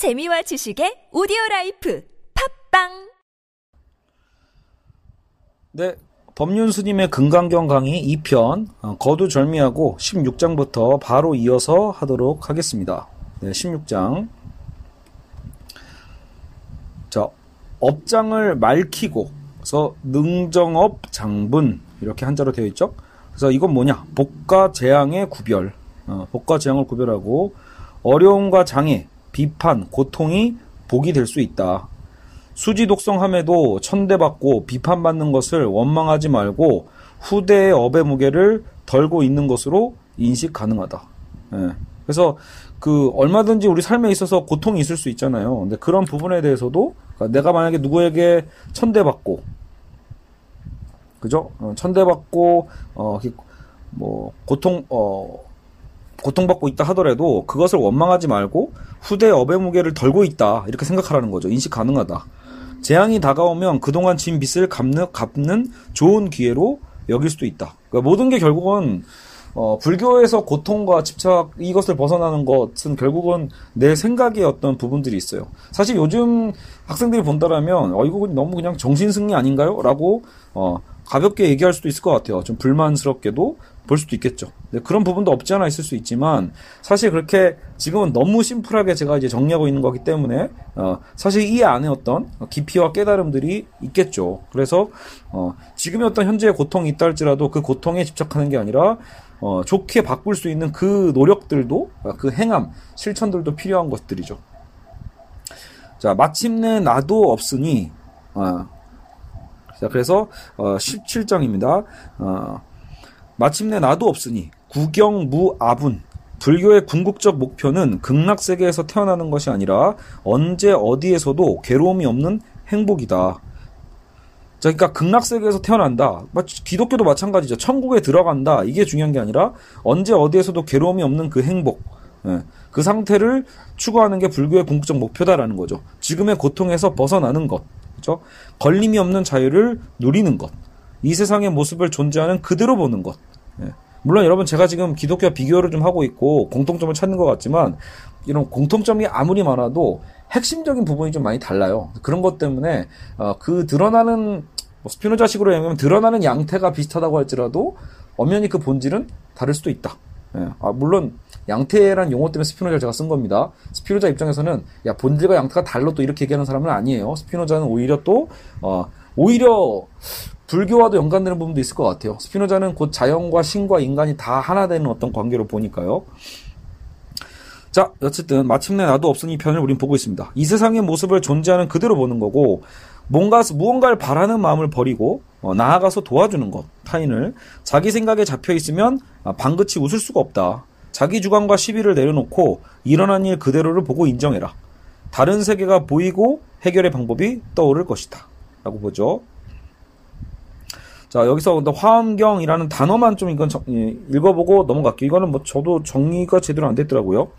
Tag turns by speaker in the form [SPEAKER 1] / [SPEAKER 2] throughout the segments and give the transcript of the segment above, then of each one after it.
[SPEAKER 1] 재미와 지식의 오디오 라이프 팟빵
[SPEAKER 2] 네, 법륜스님의 금강경 강의 2편 어, 거두절미하고 16장부터 바로 이어서 하도록 하겠습니다. 네, 16장. 자, 업장을 맑히고 그래서 능정업장분 이렇게 한자로 되어 있죠. 그래서 이건 뭐냐? 복과 재앙의 구별. 어, 복과 재앙을 구별하고 어려움과 장애, 비판, 고통이 복이 될 수 있다. 수지 독성함에도 천대받고 비판받는 것을 원망하지 말고 후대의 업의 무게를 덜고 있는 것으로 인식 가능하다. 예. 그래서 그 얼마든지 우리 삶에 있어서 고통이 있을 수 있잖아요. 근데 그런 부분에 대해서도 그러니까 내가 만약에 누구에게 천대받고 그죠? 어, 천대받고 어 뭐 고통 어 고통받고 있다 하더라도 그것을 원망하지 말고 후대의 업의 무게를 덜고 있다 이렇게 생각하라는 거죠. 인식 가능하다. 재앙이 다가오면 그동안 진 빚을 갚는, 갚는 좋은 기회로 여길 수도 있다. 그러니까 모든 게 결국은 어, 불교에서 고통과 집착 이것을 벗어나는 것은 결국은 내 생각의 어떤 부분들이 있어요. 사실 요즘 학생들이 본다라면 어 이거 너무 그냥 정신승리 아닌가요?라고 어, 가볍게 얘기할 수도 있을 것 같아요. 좀 불만스럽게도 볼 수도 있겠죠. 네, 그런 부분도 없지 않아 있을 수 있지만 사실 그렇게 지금은 너무 심플하게 제가 이제 정리하고 있는 거기 때문에 어, 사실 이 안에 어떤 깊이와 깨달음들이 있겠죠. 그래서 어, 지금의 어떤 현재의 고통이 있다 할지라도 그 고통에 집착하는 게 아니라 어, 좋게 바꿀 수 있는 그 노력들도 그 행함 실천들도 필요한 것들이죠. 자 마침내 나도 없으니 어, 자 그래서 어, 17장입니다. 어, 마침내 나도 없으니 구경무아분 불교의 궁극적 목표는 극락 세계에서 태어나는 것이 아니라 언제 어디에서도 괴로움이 없는 행복이다. 자, 그러니까 극락 세계에서 태어난다. 기독교도 마찬가지죠. 천국에 들어간다. 이게 중요한 게 아니라 언제 어디에서도 괴로움이 없는 그 행복. 예, 그 상태를 추구하는 게 불교의 궁극적 목표다라는 거죠. 지금의 고통에서 벗어나는 것. 그죠? 걸림이 없는 자유를 누리는 것. 이 세상의 모습을 존재하는 그대로 보는 것. 예. 물론 여러분 제가 지금 기독교 비교를 좀 하고 있고 공통점을 찾는 것 같지만 이런 공통점이 아무리 많아도 핵심적인 부분이 좀 많이 달라요. 그런 것 때문에 어, 그 드러나는 뭐 스피노자식으로 얘기하면 드러나는 양태가 비슷하다고 할지라도 엄연히 그 본질은 다를 수도 있다. 예. 아, 물론 양태란 용어 때문에 스피노자를 제가 쓴 겁니다. 스피노자 입장에서는 야 본질과 양태가 달러 또 이렇게 얘기하는 사람은 아니에요. 스피노자는 오히려 또 어, 오히려 불교와도 연관되는 부분도 있을 것 같아요. 스피노자는 곧 자연과 신과 인간이 다 하나 되는 어떤 관계로 보니까요. 자, 어쨌든 마침내 나도 없으니 편을 우린 보고 있습니다. 이 세상의 모습을 존재하는 그대로 보는 거고 뭔가 무언가를 바라는 마음을 버리고 어, 나아가서 도와주는 것 타인을 자기 생각에 잡혀 있으면 아, 방긋이 웃을 수가 없다. 자기 주관과 시비를 내려놓고 일어난 일 그대로를 보고 인정해라. 다른 세계가 보이고 해결의 방법이 떠오를 것이다. 라고 보죠. 자, 여기서 화엄경이라는 단어만 좀 이건 읽어보고 넘어갈게요. 이거는 뭐 저도 정리가 제대로 안 됐더라고요.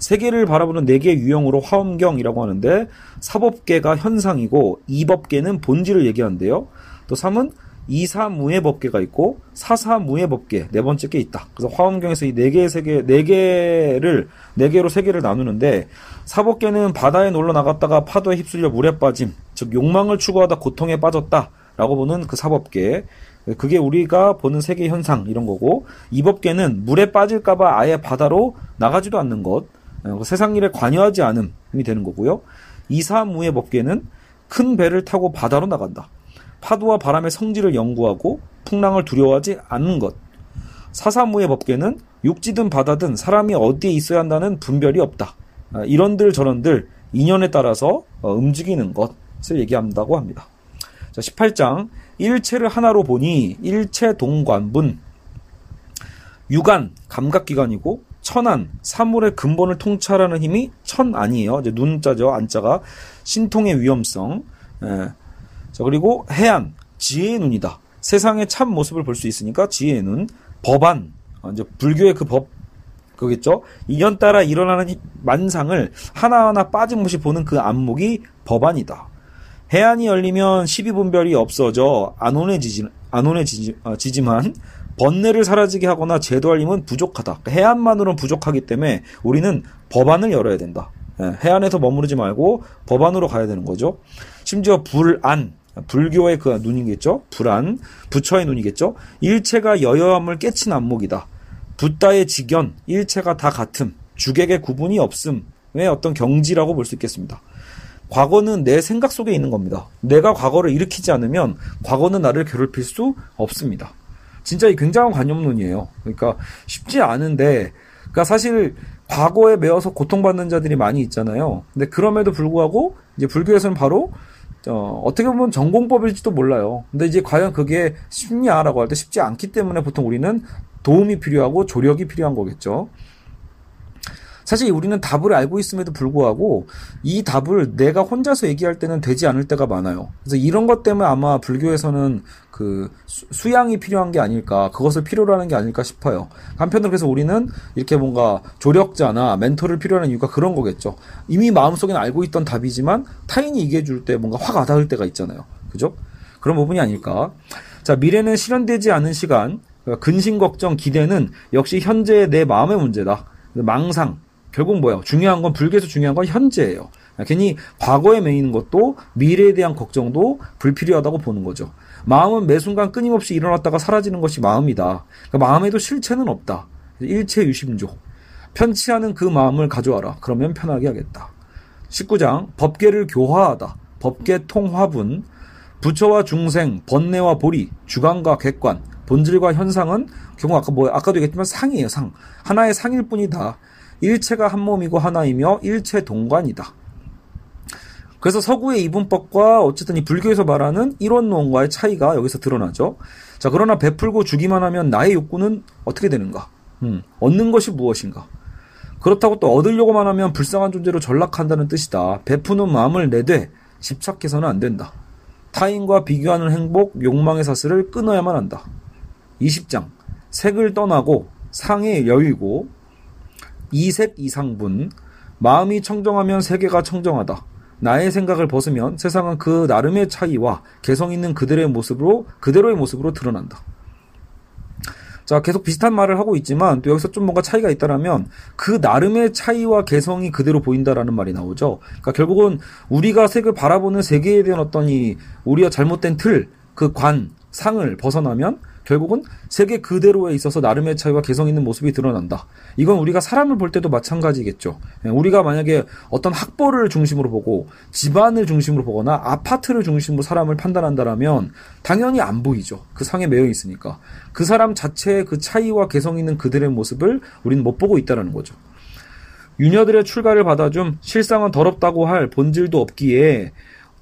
[SPEAKER 2] 세계를 바라보는 네 개의 유형으로 화엄경이라고 하는데 사법계가 현상이고 이법계는 본질을 얘기하는데요. 또 3은 이사무의 법계가 있고 사사무의 법계 네 번째 게 있다. 그래서 화엄경에서 이 네 개의 세계 네 개를 네 개로 세계를 나누는데 사법계는 바다에 놀러 나갔다가 파도에 휩쓸려 물에 빠짐, 즉 욕망을 추구하다 고통에 빠졌다. 라고 보는 그 사법계. 그게 우리가 보는 세계 현상 이런 거고 이 법계는 물에 빠질까봐 아예 바다로 나가지도 않는 것 어, 세상 일에 관여하지 않음이 되는 거고요. 이사무의 법계는 큰 배를 타고 바다로 나간다. 파도와 바람의 성질을 연구하고 풍랑을 두려워하지 않는 것. 사사무의 법계는 육지든 바다든 사람이 어디에 있어야 한다는 분별이 없다. 아, 이런들 저런들 인연에 따라서 어, 움직이는 것을 얘기한다고 합니다. 자, 18장 일체를 하나로 보니 일체 동관분 유관 감각기관이고 천안 사물의 근본을 통찰하는 힘이 천안이에요. 이제 눈자죠 안자가 신통의 위험성. 예. 자 그리고 해안 지혜의 눈이다. 세상의 참 모습을 볼 수 있으니까 지혜의 눈. 법안 어, 이제 불교의 그 법 그겠죠. 인연 따라 일어나는 만상을 하나하나 빠짐없이 보는 그 안목이 법안이다. 해안이 열리면 12분별이 없어져 안온해지지, 안온해지지만 번뇌를 사라지게 하거나 제도할 힘은 부족하다. 그러니까 해안만으로는 부족하기 때문에 우리는 법안을 열어야 된다. 예, 해안에서 머무르지 말고 법안으로 가야 되는 거죠. 심지어 불안, 불교의 그 눈이겠죠. 불안, 부처의 눈이겠죠. 일체가 여여함을 깨친 안목이다. 붓다의 직연, 일체가 다 같음, 주객의 구분이 없음의 어떤 경지라고 볼 수 있겠습니다. 과거는 내 생각 속에 있는 겁니다. 내가 과거를 일으키지 않으면 과거는 나를 괴롭힐 수 없습니다. 진짜 이 굉장한 관념론이에요. 그러니까 쉽지 않은데, 그러니까 사실 과거에 매어서 고통받는 자들이 많이 있잖아요. 근데 그럼에도 불구하고 이제 불교에서는 바로 어, 어떻게 보면 전공법일지도 몰라요. 근데 이제 과연 그게 쉽냐라고 할 때 쉽지 않기 때문에 보통 우리는 도움이 필요하고 조력이 필요한 거겠죠. 사실 우리는 답을 알고 있음에도 불구하고 이 답을 내가 혼자서 얘기할 때는 되지 않을 때가 많아요. 그래서 이런 것 때문에 아마 불교에서는 그 수양이 필요한 게 아닐까, 그것을 필요로 하는 게 아닐까 싶어요. 한편으로 그래서 우리는 이렇게 뭔가 조력자나 멘토를 필요로 하는 이유가 그런 거겠죠. 이미 마음속에는 알고 있던 답이지만 타인이 얘기해 줄 때 뭔가 확 와닿을 때가 있잖아요. 그죠? 그런 부분이 아닐까. 자, 미래는 실현되지 않은 시간, 근심 걱정, 기대는 역시 현재의 내 마음의 문제다. 망상, 결국 뭐예요? 중요한 건 불교에서 중요한 건 현재예요. 괜히 과거에 매이는 것도 미래에 대한 걱정도 불필요하다고 보는 거죠. 마음은 매 순간 끊임없이 일어났다가 사라지는 것이 마음이다. 그러니까 마음에도 실체는 없다. 일체 유심조. 편치 않은 그 마음을 가져와라. 그러면 편하게 하겠다. 19장 법계를 교화하다. 법계 통화분 부처와 중생, 번뇌와 보리, 주관과 객관, 본질과 현상은 경우 아까 뭐 아까도 얘기했지만 상이에요, 상. 하나의 상일 뿐이다. 일체가 한 몸이고 하나이며 일체 동관이다. 그래서 서구의 이분법과 어쨌든 이 불교에서 말하는 이론론과의 차이가 여기서 드러나죠. 자, 그러나 베풀고 주기만 하면 나의 욕구는 어떻게 되는가? 음, 얻는 것이 무엇인가? 그렇다고 또 얻으려고만 하면 불쌍한 존재로 전락한다는 뜻이다. 베푸는 마음을 내되 집착해서는 안 된다. 타인과 비교하는 행복, 욕망의 사슬을 끊어야만 한다. 20장. 색을 떠나고 상의 여유고 이색 이상분 마음이 청정하면 세계가 청정하다. 나의 생각을 벗으면 세상은 그 나름의 차이와 개성 있는 그들의 모습으로 그대로의 모습으로 드러난다. 자, 계속 비슷한 말을 하고 있지만 또 여기서 좀 뭔가 차이가 있다라면 그 나름의 차이와 개성이 그대로 보인다라는 말이 나오죠. 그러니까 결국은 우리가 색을 바라보는 세계에 대한 어떤 이 우리가 잘못된 틀, 그 관, 상을 벗어나면 결국은 세계 그대로에 있어서 나름의 차이와 개성 있는 모습이 드러난다. 이건 우리가 사람을 볼 때도 마찬가지겠죠. 예, 우리가 만약에 어떤 학벌을 중심으로 보고 집안을 중심으로 보거나 아파트를 중심으로 사람을 판단한다라면 당연히 안 보이죠. 그 상에 매여 있으니까. 그 사람 자체의 그 차이와 개성 있는 그들의 모습을 우리는 못 보고 있다라는 거죠. 유녀들의 출가를 받아줌 실상은 더럽다고 할 본질도 없기에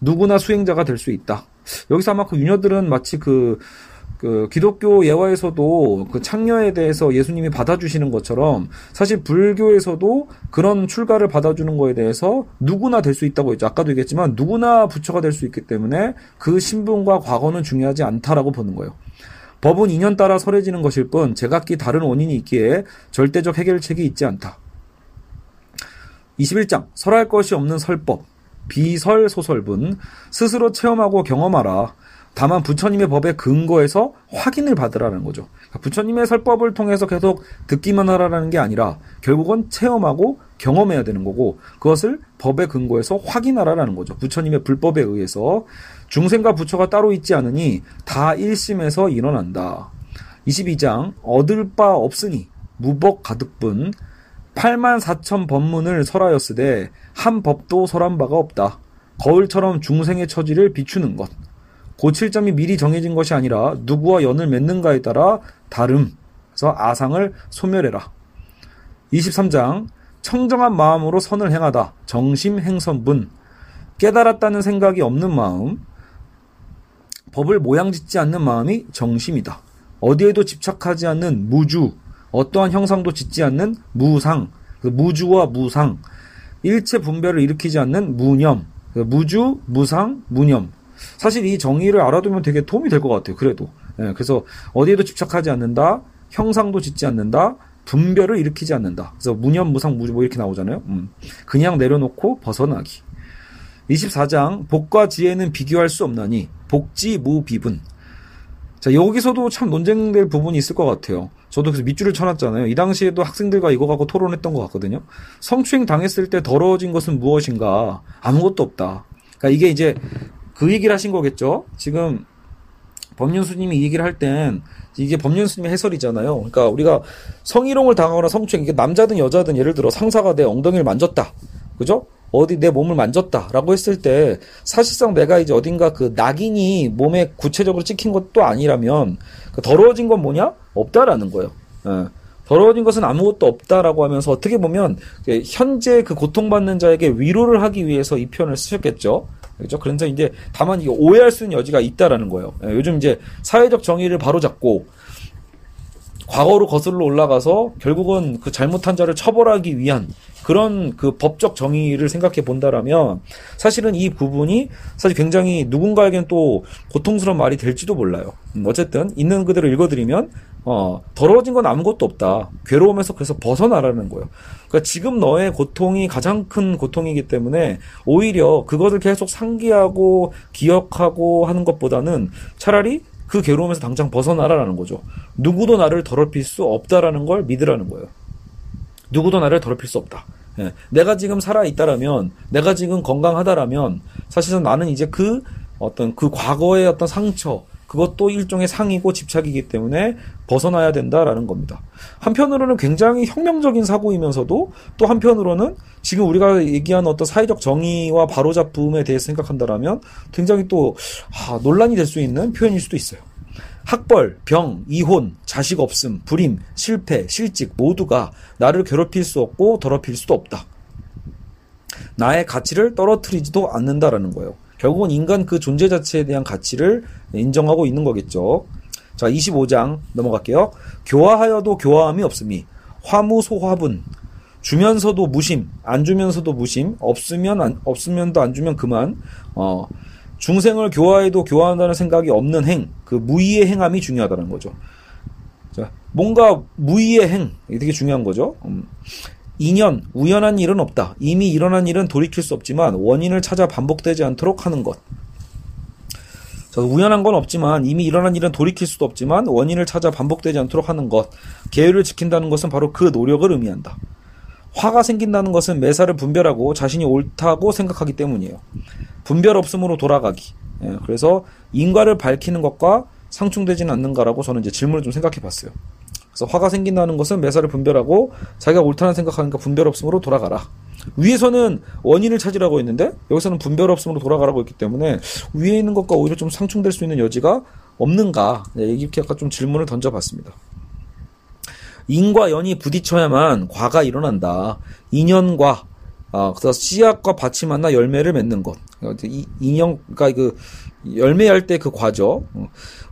[SPEAKER 2] 누구나 수행자가 될 수 있다. 여기서 아마 그 유녀들은 마치 그 그 기독교 예화에서도 그 창녀에 대해서 예수님이 받아주시는 것처럼 사실 불교에서도 그런 출가를 받아주는 거에 대해서 누구나 될 수 있다고 했죠. 아까도 얘기했지만 누구나 부처가 될 수 있기 때문에 그 신분과 과거는 중요하지 않다라고 보는 거예요. 법은 인연 따라 설해지는 것일 뿐 제각기 다른 원인이 있기에 절대적 해결책이 있지 않다. 21장 설할 것이 없는 설법 비설 소설분 스스로 체험하고 경험하라. 다만 부처님의 법에 근거해서 확인을 받으라는 거죠. 그러니까 부처님의 설법을 통해서 계속 듣기만 하라는 게 아니라 결국은 체험하고 경험해야 되는 거고 그것을 법에 근거해서 확인하라라는 거죠. 부처님의 불법에 의해서 중생과 부처가 따로 있지 않으니 다 일심에서 일어난다. 22장 얻을 바 없으니 가득분 8만 4천 법문을 설하였으되 한 법도 설한 바가 없다. 거울처럼 중생의 처지를 비추는 것. 고칠 점이 미리 정해진 것이 아니라 누구와 연을 맺는가에 따라 다름. 그래서 아상을 소멸해라. 23장 청정한 마음으로 선을 행하다. 정심 행선분. 깨달았다는 생각이 없는 마음. 법을 모양 짓지 않는 마음이 정심이다. 어디에도 집착하지 않는 무주. 어떠한 형상도 짓지 않는 무상. 그 무주와 무상. 일체 분별을 일으키지 않는 무념. 그 무주, 무상, 무념. 사실 이 정의를 알아두면 되게 도움이 될 것 같아요. 그래도. 예, 그래서 어디에도 집착하지 않는다. 형상도 짓지 않는다. 분별을 일으키지 않는다. 그래서 무념, 무상, 무주 뭐 이렇게 나오잖아요. 음. 그냥 내려놓고 벗어나기. 24장 복과 지혜는 비교할 수 없나니 복지 무비분. 자 여기서도 참 논쟁될 부분이 있을 것 같아요. 저도 그래서 밑줄을 쳐놨잖아요. 이 당시에도 학생들과 이거 갖고 토론했던 것 같거든요. 성추행 당했을 때 더러워진 것은 무엇인가? 아무것도 없다. 그러니까 이게 이제 그 얘기를 하신 거겠죠. 지금 법륜스님이 이 얘기를 할 땐 이게 법륜스님의 해설이잖아요. 그러니까 우리가 성희롱을 당하거나 성추행, 이게 남자든 여자든 예를 들어 상사가 내 엉덩이를 만졌다. 그죠? 어디 내 몸을 만졌다라고 했을 때 사실상 내가 이제 어딘가 그 낙인이 몸에 구체적으로 찍힌 것도 아니라면 그 더러워진 건 뭐냐? 없다라는 거예요. 예. 더러워진 것은 아무것도 없다라고 하면서 어떻게 보면 현재 그 고통받는 자에게 위로를 하기 위해서 이 표현을 쓰셨겠죠. 그렇죠? 그래서 이제 다만 이게 오해할 수 있는 여지가 있다라는 거예요. 예, 요즘 이제 사회적 정의를 바로잡고 과거로 거슬러 올라가서 결국은 그 잘못한 자를 처벌하기 위한 그런 그 법적 정의를 생각해 본다라면 사실은 이 부분이 사실 굉장히 누군가에겐 또 고통스러운 말이 될지도 몰라요. 음, 어쨌든 있는 그대로 읽어드리면 어, 더러워진 건 아무것도 없다. 괴로움에서 그래서 벗어나라는 거예요. 그러니까 지금 너의 고통이 가장 큰 고통이기 때문에 오히려 그것을 계속 상기하고 기억하고 하는 것보다는 차라리 그 괴로움에서 당장 벗어나라라는 거죠. 누구도 나를 더럽힐 수 없다라는 걸 믿으라는 거예요. 누구도 나를 더럽힐 수 없다. 예. 내가 지금 살아있다라면, 내가 지금 건강하다라면, 사실상 나는 이제 그 어떤 그 과거의 어떤 상처, 그것도 일종의 상이고 집착이기 때문에 벗어나야 된다라는 겁니다. 한편으로는 굉장히 혁명적인 사고이면서도 또 한편으로는 지금 우리가 얘기하는 어떤 사회적 정의와 바로잡음에 대해서 생각한다라면 굉장히 또 아, 논란이 될 수 있는 표현일 수도 있어요. 학벌, 병, 이혼, 자식 없음, 불임, 실패, 실직 모두가 나를 괴롭힐 수 없고 더럽힐 수도 없다. 나의 가치를 떨어뜨리지도 않는다라는 거예요. 결국은 인간 그 존재 자체에 대한 가치를 인정하고 있는 거겠죠. 자, 25장 넘어갈게요. 교화하여도 교화함이 없음이 화무소화분 주면서도 무심, 안 주면서도 무심, 없으면 안, 없으면도 안 주면 그만. 어, 중생을 교화해도 교화한다는 생각이 없는 행, 그 무의의 행함이 중요하다는 거죠. 자, 뭔가 무의의 행, 이게 되게 중요한 거죠. 음, 인연, 우연한 일은 없다. 이미 일어난 일은 돌이킬 수 없지만 원인을 찾아 반복되지 않도록 하는 것. 자, 우연한 건 없지만 이미 일어난 일은 돌이킬 수도 없지만 원인을 찾아 반복되지 않도록 하는 것. 계율을 지킨다는 것은 바로 그 노력을 의미한다. 화가 생긴다는 것은 매사를 분별하고 자신이 옳다고 생각하기 때문이에요. 분별 없음으로 돌아가기. 예, 그래서 인과를 밝히는 것과 상충되지는 않는가라고 저는 이제 질문을 좀 생각해 봤어요. 그래서 화가 생긴다는 것은 매사를 분별하고 자기가 옳다는 생각하니까 분별 없음으로 돌아가라. 위에서는 원인을 찾으라고 했는데 여기서는 분별 없음으로 돌아가라고 했기 때문에 위에 있는 것과 오히려 좀 상충될 수 있는 여지가 없는가 네, 이렇게 약간 좀 질문을 던져봤습니다. 인과 연이 부딪혀야만 과가 일어난다. 인연과 아, 그래서 씨앗과 밭이 만나 열매를 맺는 것. 이, 인연, 그러니까 그 열매할 때 그 과정.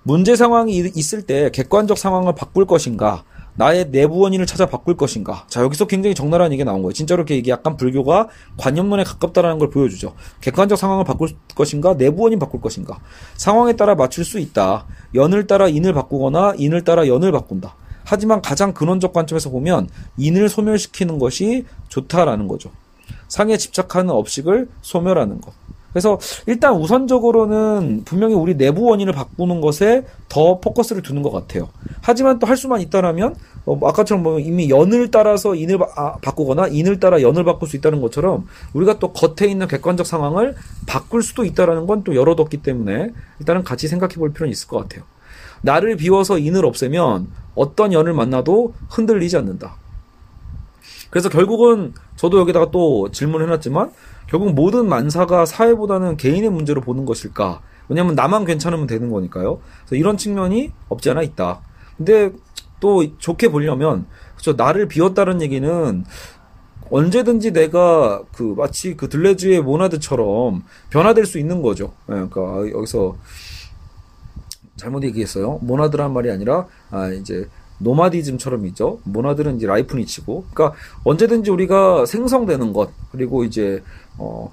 [SPEAKER 2] 문제 상황이 있을 때 객관적 상황을 바꿀 것인가, 나의 내부 원인을 찾아 바꿀 것인가. 자, 여기서 굉장히 적나라한 얘기가 나온 거예요. 진짜로 이게 약간 불교가 관념론에 가깝다라는 걸 보여주죠. 객관적 상황을 바꿀 것인가, 내부 원인 바꿀 것인가. 상황에 따라 맞출 수 있다. 연을 따라 인을 바꾸거나 인을 따라 연을 바꾼다. 하지만 가장 근원적 관점에서 보면 인을 소멸시키는 것이 좋다라는 거죠. 상에 집착하는 업식을 소멸하는 것. 그래서 일단 우선적으로는 분명히 우리 내부 원인을 바꾸는 것에 더 포커스를 두는 것 같아요. 하지만 또 할 수만 있다라면 어, 아까처럼 뭐 이미 연을 따라서 인을 바, 아, 바꾸거나 인을 따라 연을 바꿀 수 있다는 것처럼 우리가 또 겉에 있는 객관적 상황을 바꿀 수도 있다라는 건 또 열어뒀기 때문에 일단은 같이 생각해 볼 필요는 있을 것 같아요. 나를 비워서 인을 없애면 어떤 연을 만나도 흔들리지 않는다. 그래서 결국은 저도 여기다가 또 질문을 해놨지만 결국 모든 만사가 사회보다는 개인의 문제로 보는 것일까? 왜냐하면 나만 괜찮으면 되는 거니까요. 그래서 이런 측면이 없지 않아 있다. 근데 또 좋게 보려면 그렇죠. 나를 비웠다는 얘기는 언제든지 내가 그 마치 그 들레주의 모나드처럼 변화될 수 있는 거죠. 네, 그러니까 여기서 잘못 얘기했어요. 모나드란 말이 아니라 아 이제 노마디즘처럼이죠. 모나드는 이제 라이프니치고, 그러니까 언제든지 우리가 생성되는 것 그리고 이제 어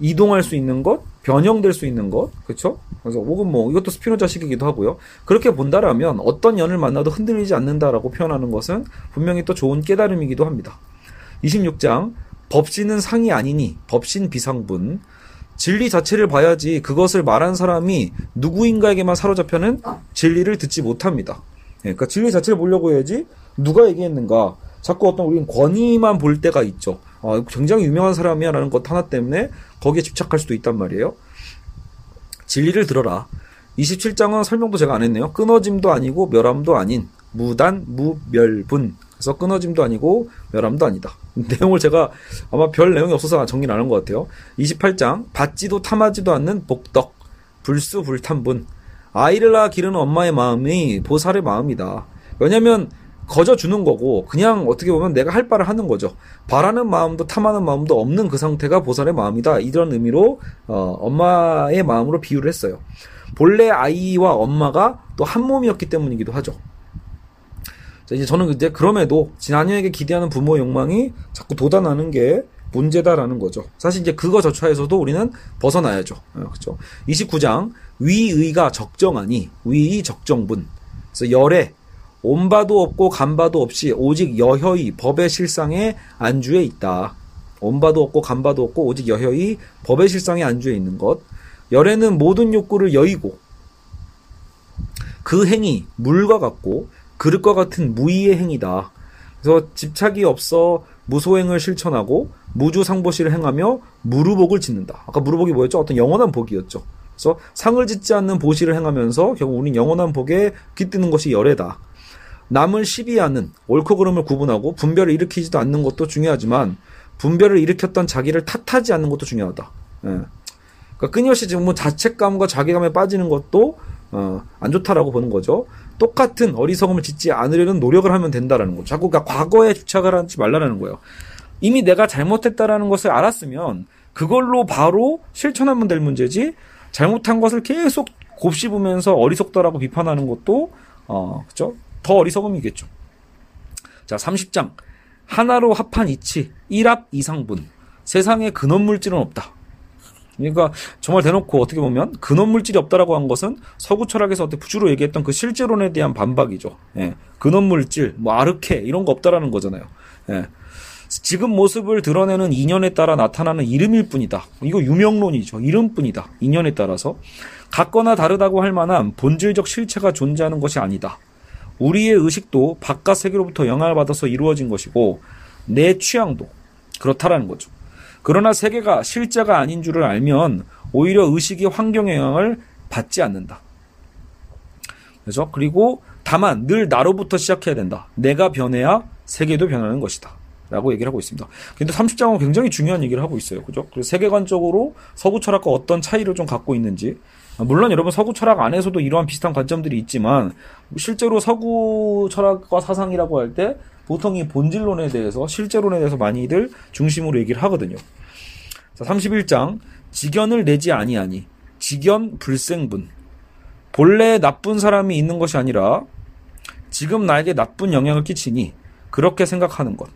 [SPEAKER 2] 이동할 수 있는 것, 변형될 수 있는 것, 그렇죠? 그래서 혹은 뭐 이것도 스피노자식이기도 하고요. 그렇게 본다라면 어떤 연을 만나도 흔들리지 않는다라고 표현하는 것은 분명히 또 좋은 깨달음이기도 합니다. 26장 법신은 상이 아니니 법신 비상분 진리 자체를 봐야지 그것을 말한 사람이 누구인가에게만 사로잡혀는 진리를 듣지 못합니다. 예, 그러니까 진리 자체를 보려고 해야지 누가 얘기했는가. 자꾸 어떤 우리는 권위만 볼 때가 있죠. 아, 굉장히 유명한 사람이야라는 것 하나 때문에 거기에 집착할 수도 있단 말이에요. 진리를 들어라. 27장은 설명도 제가 안 했네요. 끊어짐도 아니고 멸함도 아닌 무단 무멸분. 그래서 끊어짐도 아니고 멸함도 아니다. 내용을 제가 아마 별 내용이 없어서 정리를 안 한 것 같아요. 28장 받지도 탐하지도 않는 복덕 불수불탄분 아이를 낳아 기르는 엄마의 마음이 보살의 마음이다. 왜냐면 거저 주는 거고 그냥 어떻게 보면 내가 할 바를 하는 거죠. 바라는 마음도 탐하는 마음도 없는 그 상태가 보살의 마음이다. 이런 의미로 어, 엄마의 마음으로 비유를 했어요. 본래 아이와 엄마가 또 한 몸이었기 때문이기도 하죠. 자, 이제 저는 이제 그럼에도 자녀에게 기대하는 부모의 욕망이 자꾸 돋아나는 게 문제다라는 거죠. 사실 이제 그거 저차에서도 우리는 벗어나야죠. 그렇죠. 29장 위의가 적정하니 위의 적정분. 그래서 열에 온바도 없고 간바도 없이 오직 여혀의 법의 실상에 안주해 있다. 온바도 없고 간바도 없고 오직 여혀의 법의 실상에 안주해 있는 것. 열에는 모든 욕구를 여의고 그 행위 물과 같고 그릇과 같은 무의의 행위다. 그래서 집착이 없어 무소행을 실천하고 무주상보시를 행하며 무루복을 짓는다. 아까 무루복이 뭐였죠? 어떤 영원한 복이었죠. 그래서 상을 짓지 않는 보시를 행하면서 결국 우리는 영원한 복에 깃드는 것이 열애다. 남을 시비하는 옳고 그름을 구분하고 분별을 일으키지도 않는 것도 중요하지만 분별을 일으켰던 자기를 탓하지 않는 것도 중요하다. 예. 그러니까 끊임없이 지금 뭐 자책감과 자괴감에 빠지는 것도 어, 안 좋다라고 보는 거죠. 똑같은 어리석음을 짓지 않으려는 노력을 하면 된다라는 거죠. 자꾸 그러니까 과거에 주착을 하지 말라는 거예요. 이미 내가 잘못했다라는 것을 알았으면 그걸로 바로 실천하면 될 문제지 잘못한 것을 계속 곱씹으면서 어리석다라고 비판하는 것도 어, 그죠? 더 어리석음이겠죠. 자, 30장. 하나로 합한 이치, 1합 이상분. 세상에 근원 물질은 없다. 그러니까 정말 대놓고 어떻게 보면 근원 물질이 없다라고 한 것은 서구 철학에서 어떻게 주로 얘기했던 그 실제론에 대한 반박이죠. 예. 근원 물질, 뭐 아르케 이런 거 없다라는 거잖아요. 예. 지금 모습을 드러내는 인연에 따라 나타나는 이름일 뿐이다. 이거 유명론이죠. 이름뿐이다. 인연에 따라서 같거나 다르다고 할 만한 본질적 실체가 존재하는 것이 아니다. 우리의 의식도 바깥 세계로부터 영향을 받아서 이루어진 것이고 내 취향도 그렇다라는 거죠. 그러나 세계가 실제가 아닌 줄을 알면 오히려 의식이 환경의 영향을 받지 않는다. 그래서 그리고 다만 늘 나로부터 시작해야 된다. 내가 변해야 세계도 변하는 것이다. 라고 얘기를 하고 있습니다. 근데 30장은 굉장히 중요한 얘기를 하고 있어요. 그죠? 그래서 세계관적으로 서구 철학과 어떤 차이를 좀 갖고 있는지. 물론 여러분 서구 철학 안에서도 이러한 비슷한 관점들이 있지만 실제로 서구 철학과 사상이라고 할 때 보통 이 본질론에 대해서 실제론에 대해서 많이들 중심으로 얘기를 하거든요. 자, 31장 직견을 내지 아니하니 직견 불생분 본래 나쁜 사람이 있는 것이 아니라 지금 나에게 나쁜 영향을 끼치니 그렇게 생각하는 것.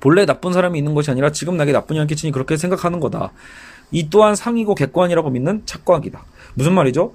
[SPEAKER 2] 본래 나쁜 사람이 있는 것이 아니라 지금 나에게 나쁜 영향을 끼치니 그렇게 생각하는 거다. 이 또한 상이고 객관이라고 믿는 착각이다. 무슨 말이죠?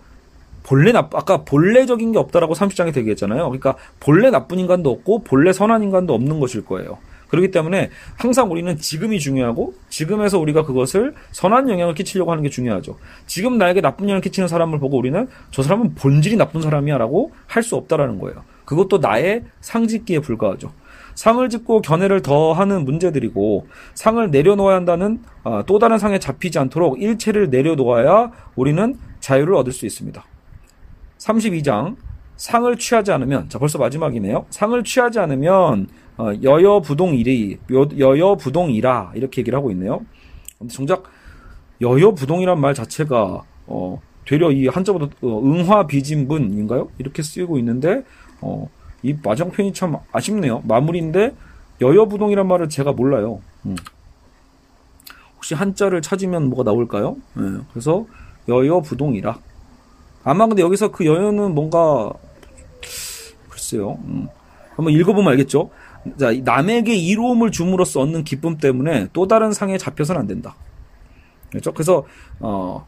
[SPEAKER 2] 본래 나 아까 본래적인 게 없다라고 30장에 되겠잖아요. 그러니까 본래 나쁜 인간도 없고 본래 선한 인간도 없는 것일 거예요. 그렇기 때문에 항상 우리는 지금이 중요하고 지금에서 우리가 그것을 선한 영향을 끼치려고 하는 게 중요하죠. 지금 나에게 나쁜 영향을 끼치는 사람을 보고 우리는 저 사람은 본질이 나쁜 사람이야라고 할 수 없다라는 거예요. 그것도 나의 상짓기에 불과하죠. 상을 짓고 견해를 더하는 문제들이고 상을 내려놓아야 한다는 어, 또 다른 상에 잡히지 않도록 일체를 내려놓아야 우리는 자유를 얻을 수 있습니다. 32장 상을 취하지 않으면 자 벌써 마지막이네요. 상을 취하지 않으면 어, 여여 부동이리 여여 부동이라 이렇게 얘기를 하고 있네요. 근데 정작 여여 부동이란 말 자체가 어, 되려 이 한자보다 어, 응화 비진분인가요? 이렇게 쓰이고 있는데 어, 이 마지막 편이 참 아쉽네요. 마무리인데 여여부동이란 말을 제가 몰라요. 음. 혹시 한자를 찾으면 뭐가 나올까요? 네, 그래서 여여부동이라. 아마 근데 여기서 그 여여는 뭔가 글쎄요. 음. 한번 읽어보면 알겠죠. 자, 남에게 이로움을 줌으로써 얻는 기쁨 때문에 또 다른 상에 잡혀서는 안 된다. 그렇죠? 그래서 어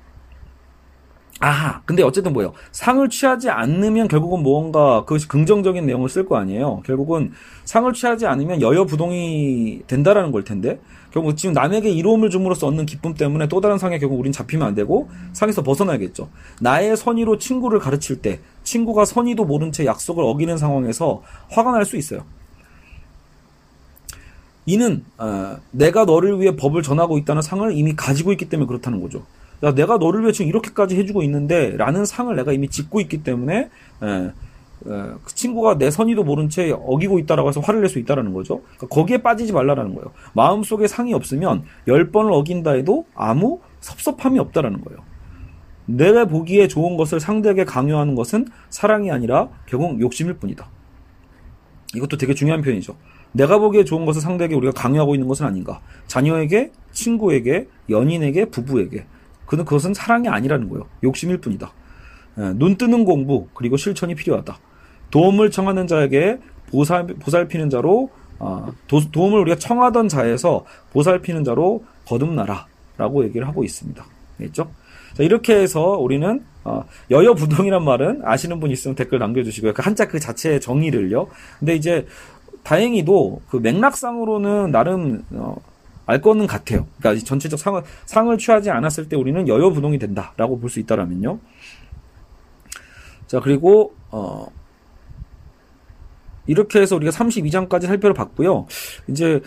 [SPEAKER 2] 아하, 근데 어쨌든 뭐예요? 상을 취하지 않으면 결국은 무언가 그것이 긍정적인 내용을 쓸 거 아니에요. 결국은 상을 취하지 않으면 여여부동이 된다라는 걸 텐데 결국 지금 남에게 이로움을 줌으로써 얻는 기쁨 때문에 또 다른 상에 결국 우린 잡히면 안 되고 상에서 벗어나야겠죠. 나의 선의로 친구를 가르칠 때 친구가 선의도 모른 채 약속을 어기는 상황에서 화가 날 수 있어요. 이는 어, 내가 너를 위해 법을 전하고 있다는 상을 이미 가지고 있기 때문에 그렇다는 거죠. 야, 내가 너를 위해 지금 이렇게까지 해주고 있는데 라는 상을 내가 이미 짓고 있기 때문에 에, 에, 그 친구가 내 선의도 모른 채 어기고 있다라고 해서 화를 낼 수 있다라는 거죠. 그러니까 거기에 빠지지 말라라는 거예요. 마음속에 상이 없으면 열 번을 어긴다 해도 아무 섭섭함이 없다라는 거예요. 내가 보기에 좋은 것을 상대에게 강요하는 것은 사랑이 아니라 결국 욕심일 뿐이다. 이것도 되게 중요한 표현이죠. 내가 보기에 좋은 것을 상대에게 우리가 강요하고 있는 것은 아닌가. 자녀에게, 친구에게, 연인에게, 부부에게. 그는 그것은 사랑이 아니라는 거예요. 욕심일 뿐이다. 예, 눈 뜨는 공부, 그리고 실천이 필요하다. 도움을 청하는 자에게 보살, 보살피는 자로, 아, 도, 도움을 우리가 청하던 자에서 보살피는 자로 거듭나라. 라고 얘기를 하고 있습니다. 됐죠? 자, 이렇게 해서 우리는 어, 여여부동이란 말은 아시는 분 있으면 댓글 남겨주시고요. 그 한자 그 자체의 정의를요. 근데 이제 다행히도 그 맥락상으로는 나름 어, 알 거는 같아요. 그러니까 전체적 상을 상을 취하지 않았을 때 우리는 여여부동이 된다라고 볼 수 있다라면요. 자 그리고 어, 이렇게 해서 우리가 32장까지 살펴봤고요. 이제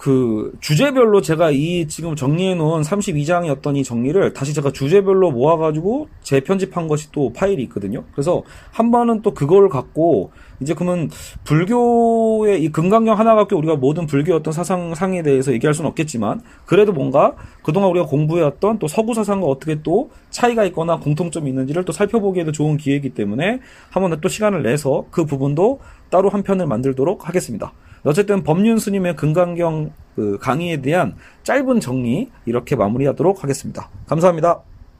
[SPEAKER 2] 그 주제별로 제가 이 지금 정리해 놓은 32장의 어떤 이 정리를 다시 제가 주제별로 모아 가지고 재편집한 것이 또 파일이 있거든요. 그래서 한 번은 또 그걸 갖고 이제 그러면 불교의 이 금강경 하나 갖고 우리가 모든 불교 어떤 사상상에 대해서 얘기할 수는 없겠지만 그래도 뭔가 그동안 우리가 공부해왔던 또 서구 사상과 어떻게 또 차이가 있거나 공통점이 있는지를 또 살펴보기에도 좋은 기회이기 때문에 한번 또 시간을 내서 그 부분도 따로 한 편을 만들도록 하겠습니다. 어쨌든 법륜 스님의 금강경 그 강의에 대한 짧은 정리 이렇게 마무리하도록 하겠습니다. 감사합니다.